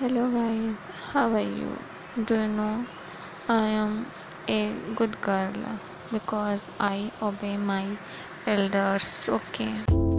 Hello guys, how are you? Do you know I am a good girl because I obey my elders. Okay.